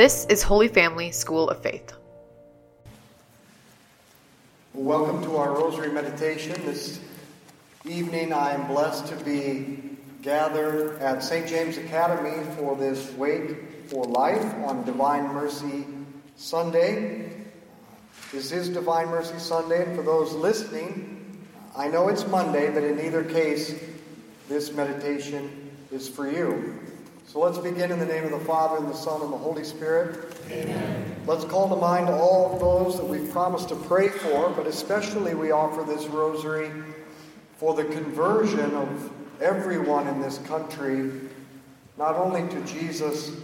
This is Holy Family School of Faith. Welcome to our Rosary Meditation. This evening I am blessed to be gathered at St. James Academy for this Wake for Life on Divine Mercy Sunday. This is Divine Mercy Sunday, and for those listening, I know it's Monday, but in either case, this meditation is for you. So let's begin in the name of the Father, and the Son, and the Holy Spirit. Amen. Let's call to mind all those that we've promised to pray for, but especially we offer this rosary for the conversion of everyone in this country, not only to Jesus,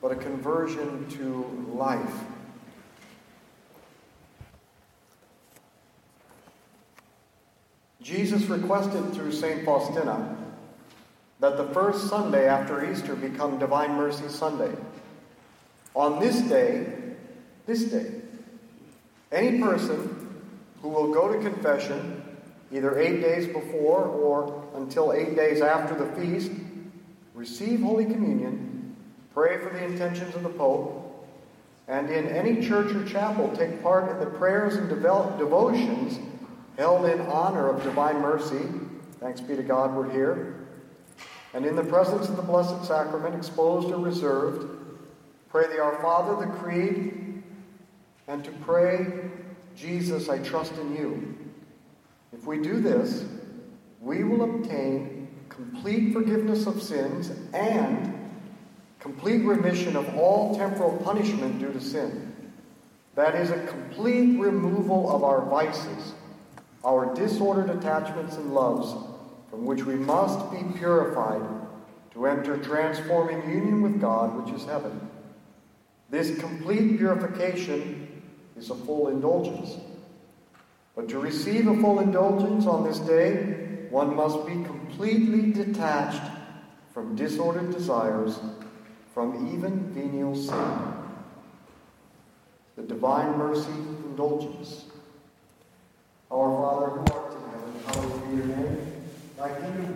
but a conversion to life. Jesus requested through St. Faustina that the first Sunday after Easter become Divine Mercy Sunday. On this day, this day, any person who will go to confession either eight days before or until eight days after the feast, receive Holy Communion, pray for the intentions of the Pope, and in any church or chapel take part in the prayers and devotions held in honor of divine mercy. Thanks be to God, we're here and in the presence of the Blessed Sacrament, exposed or reserved, pray the Our Father, the Creed, and to pray, Jesus, I trust in you. If we do this, we will obtain complete forgiveness of sins and complete remission of all temporal punishment due to sin. That is a complete removal of our vices, our disordered attachments and loves from which we must be purified to enter transforming union with God, which is heaven. This complete purification is a full indulgence. But to receive a full indulgence on this day, one must be completely detached from disordered desires, from even venial sin. The divine mercy indulgence. Our Father who art in heaven, hallowed be your name. Thy kingdom come, thy will be done on earth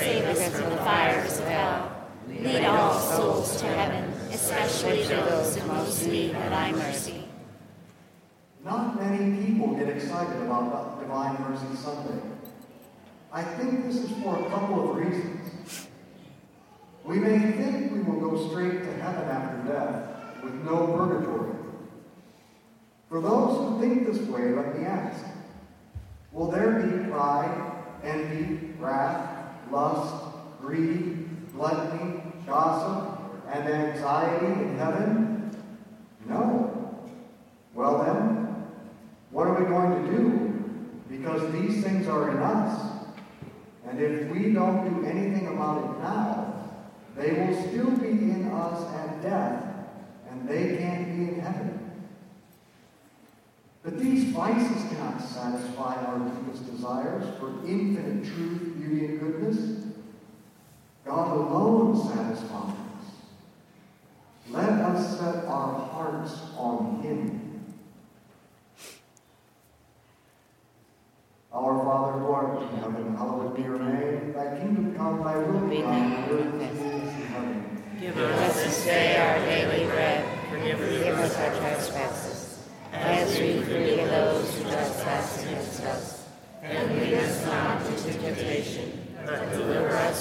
save us from the fires of hell. Lead all souls to heaven, especially those in most need of thy mercy. not many people get excited about Divine Mercy Sunday. I think this is for a couple of reasons. We may think we will go straight to heaven after death with no purgatory. For those who think this way, let me ask Will there be pride, envy, wrath, lust, greed, gluttony, gossip, and anxiety in heaven? No. Well then, what are we going to do? Because these things are in us. And if we don't do anything about it now, they will still be in us at death, and they can't be in heaven. But these vices cannot satisfy our deepest desires for infinite truth, beauty, and goodness. God alone satisfies. Us. Let us set our hearts on Him. Our Father who art in heaven, hallowed be your name. Thy kingdom come, thy will be done, on earth as it is in heaven. Give us this day our daily bread. Forgive us our trespasses, as we forgive those who trespass against us. And lead us not into temptation, but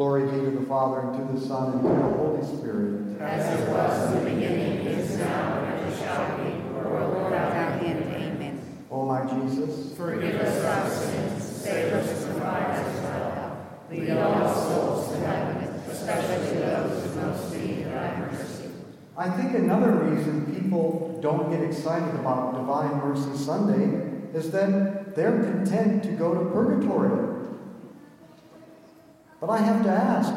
Glory be to the Father, and to the Son, and to the Holy Spirit. As it was in the beginning, is now, and ever shall be, world without end. Amen. O my Jesus, Forgive us our sins, save us from the fires of hell. Lead all souls to heaven, especially those who most need thy mercy. I think another reason people don't get excited about Divine Mercy Sunday is that they're content to go to purgatory. But I have to ask,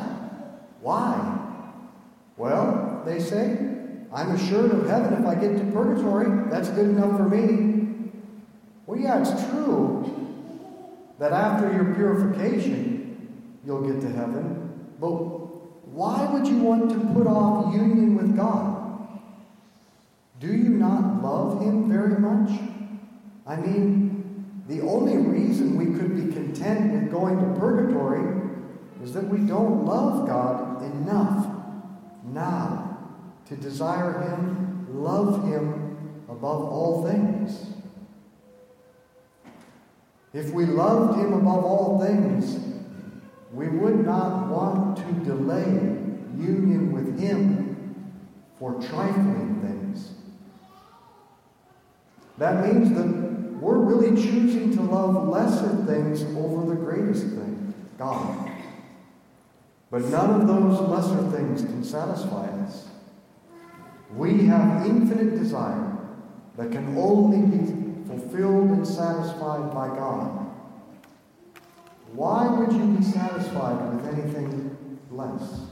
why? Well, they say, I'm assured of heaven if I get to purgatory. That's good enough for me. Well, yeah, it's true that after your purification, you'll get to heaven. But why would you want to put off union with God? Do you not love Him very much? I mean, the only reason we could be content with going to purgatory is that we don't love God enough now to desire Him, love Him above all things. If we loved him above all things, we would not want to delay union with him for trifling things. That means that we're really choosing to love lesser things over the greatest thing, God. But none of those lesser things can satisfy us. We have infinite desire that can only be fulfilled and satisfied by God. Why would you be satisfied with anything less?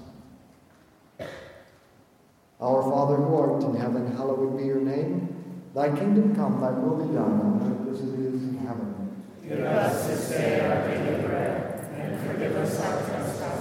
Our Father who art in heaven, hallowed be your name. Thy kingdom come, thy will be done on earth as it is in heaven. Give us this day our daily bread, and forgive us our trespasses,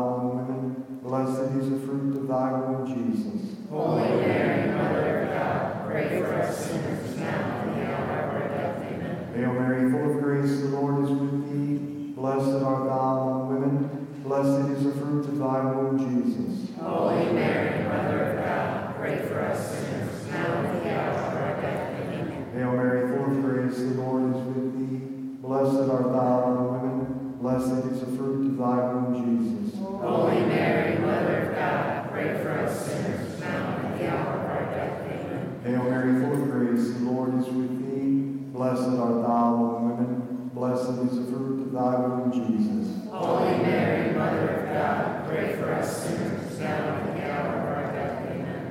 thy womb, Jesus. Holy Mary, Mother of God, pray for us sinners, now and the hour of our death. Amen. Hail Mary, full of grace, the Lord is with thee. Blessed art thou among women, blessed is the fruit of thy womb, Jesus. Holy Mary, Mother of God, pray for us sinners, now and at the hour of our death. Amen. Hail Mary, full of grace, the Lord is with thee. Blessed art thou among women, blessed is the fruit of thy womb, Jesus. Holy Mary, Mother of God, pray for us sinners, now and at the hour of our death. Amen. Hail Mary, full of grace, the Lord is with thee. Blessed art thou among women, blessed is the fruit of thy womb, Jesus. Holy Mary, Mother of God, pray for us sinners, now and at the hour of our death. Amen.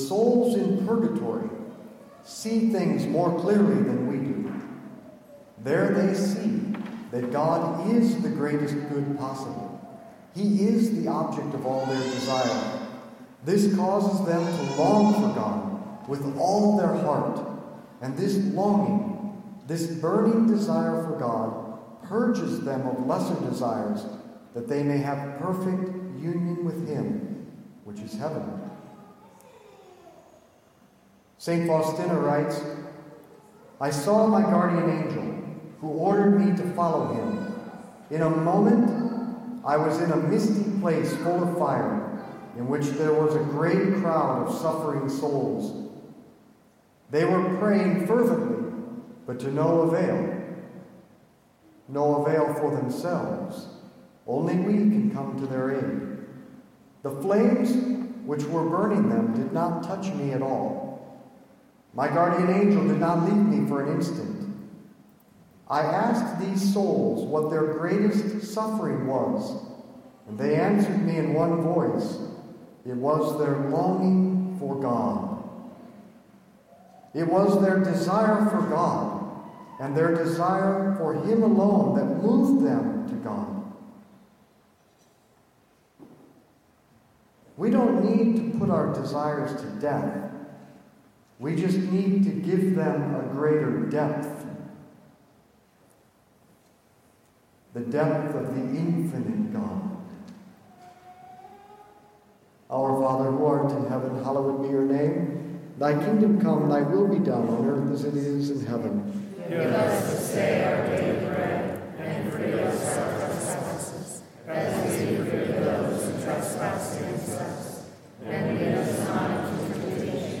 souls in purgatory see things more clearly than we do. There they see that God is the greatest good possible. He is the object of all their desire. This causes them to long for God with all their heart. And this longing, this burning desire for God, purges them of lesser desires that they may have perfect union with Him, which is heaven. St. Faustina writes, I saw my guardian angel who ordered me to follow him. In a moment, I was in a misty place full of fire, in which there was a great crowd of suffering souls. They were praying fervently, but to no avail. No avail for themselves. Only we can come to their aid. The flames which were burning them did not touch me at all. My guardian angel did not leave me for an instant. I asked these souls what their greatest suffering was, and they answered me in one voice it was their longing for God. It was their desire for God and their desire for Him alone that moved them to God. We don't need to put our desires to death We just need to give them a greater depth. The depth of the infinite God. Our Father who art in heaven, hallowed be your name. Thy kingdom come, thy will be done on earth as it is in heaven. Give us this day our daily bread, and forgive us our trespasses, as we forgive those who trespass against us. And lead us not into temptation,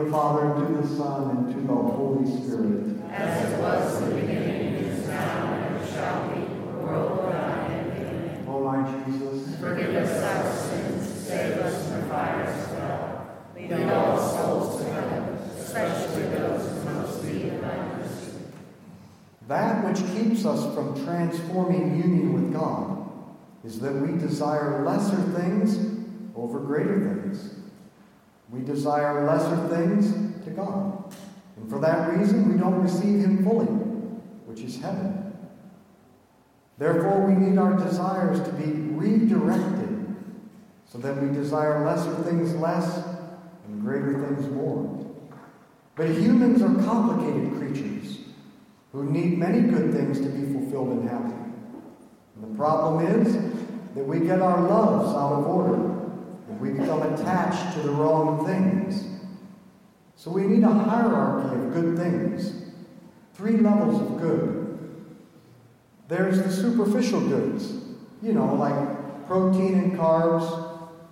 Father, to the Son, and to the Holy Spirit. As it was in the beginning, is now, and ever shall be, world without end. Amen. O my Jesus, Forgive us our sins, save us from the fires of hell. Lead all souls to heaven, especially those who most need of thy mercy. that which keeps us from transforming union with God is that we desire lesser things over greater things. We desire lesser things to God. And for that reason, we don't receive Him fully, which is heaven. Therefore, we need our desires to be redirected so that we desire lesser things less and greater things more. But humans are complicated creatures who need many good things to be fulfilled and happy. And the problem is that we get our loves out of order we become attached to the wrong things. So we need a hierarchy of good things, three levels of good. There's the superficial goods, you know, like protein and carbs.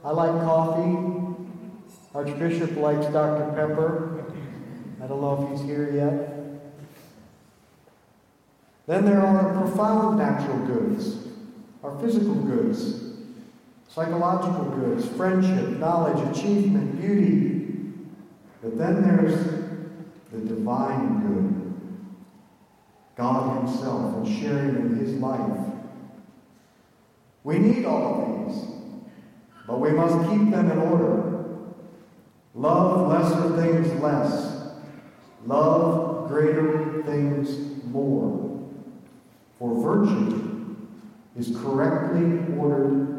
I like coffee. Archbishop likes Dr. Pepper. I don't know if he's here yet. Then there are profound natural goods, our physical goods, psychological goods, friendship, knowledge, achievement, beauty. But then there's the divine good, God Himself and sharing in His life. We need all of these, but we must keep them in order. Love lesser things less, love greater things more. For virtue is correctly ordered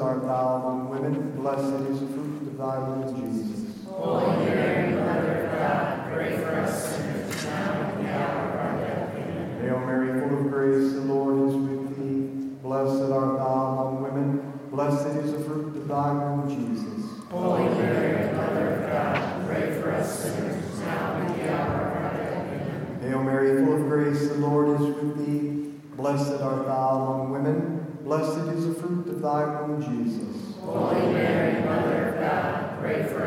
art thou among women, blessed is the fruit of thy womb, Jesus. Holy Mary, Mother of God, pray for us sinners now and in the hour of our death. Amen. Hail Mary, full of grace, the Lord is with thee. Blessed art thou among women, blessed is the fruit of thy womb, Jesus. Holy Mary, Mother of God, pray for us sinners now and in the hour of our death. Amen. Hail Mary, full of grace, the Lord is with thee. Blessed art thou among women, blessed is the fruit of thy womb, Jesus. Holy Mary, Mother of God, pray for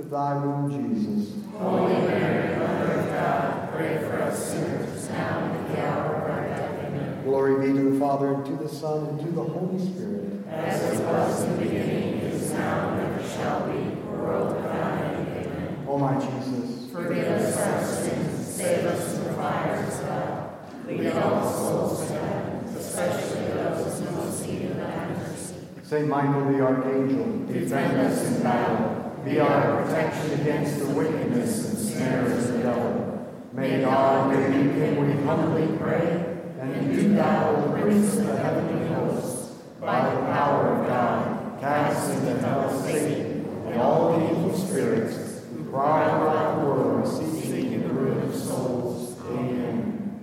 thy womb, Jesus. Holy Mary, Mother of God, pray for us sinners now and in the hour of our death. Amen. Glory be to the Father, and to the Son, and to the Holy Spirit. As it was in the beginning, is now, and ever shall be, world without end. Amen. O my Jesus, Forgive us our sins, save us from the fires of hell. Lead all souls to heaven, especially those in most need of thy mercy. Saint Michael the Archangel, Defend us in battle. Be our protection against the wickedness and snares of the devil. May God rebuke him, we humbly pray, and do thou, O Prince of the heavenly hosts, by the power of God, cast into hell Satan and all the evil spirits who prowl around the world seeking the ruin of souls. Amen.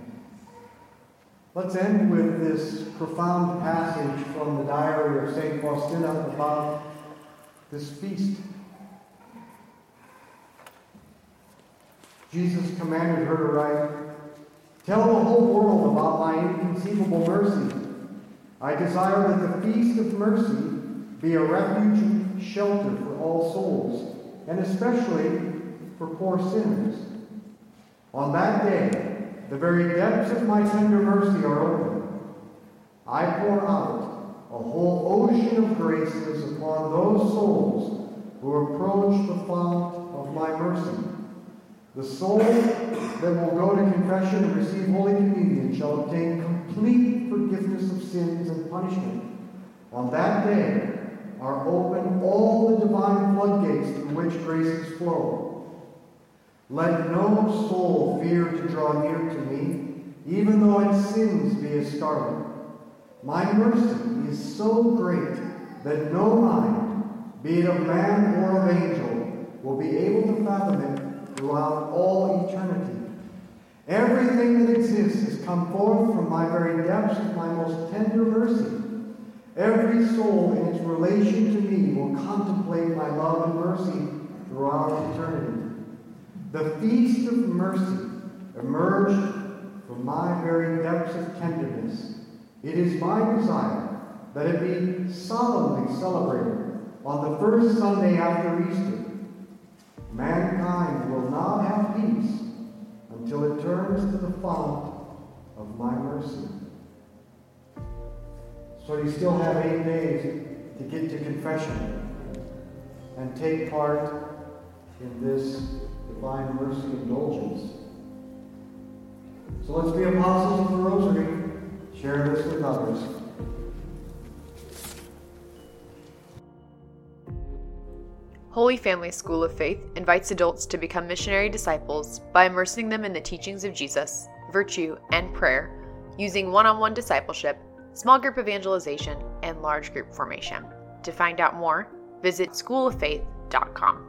Let's end with this profound passage from the diary of St. Faustina about this feast. Jesus commanded her to write, Tell the whole world about my inconceivable mercy. I desire that the feast of mercy be a refuge and shelter for all souls, and especially for poor sinners. On that day, the very depths of my tender mercy are open. I pour out a whole ocean of graces upon those souls who approach the fount of my mercy. The soul that will go to confession and receive Holy Communion shall obtain complete forgiveness of sins and punishment. On that day are open all the divine floodgates through which graces flow. Let no soul fear to draw near to me, even though its sins be as scarlet. My mercy is so great that no mind, be it of man or of angel, will be able to fathom it throughout all eternity. Everything that exists has come forth from my very depths of my most tender mercy. Every soul in its relation to me will contemplate my love and mercy throughout eternity. The feast of mercy emerged from my very depths of tenderness. It is my desire that it be solemnly celebrated on the first Sunday after Easter. Mankind will not have peace until it turns to the font of my mercy. So you still have eight days to get to confession and take part in this divine mercy indulgence. So let's be apostles of the rosary. Share this with others. Holy Family School of Faith invites adults to become missionary disciples by immersing them in the teachings of Jesus, virtue, and prayer, using one on one discipleship, small group evangelization, and large group formation. To find out more, visit schooloffaith.com.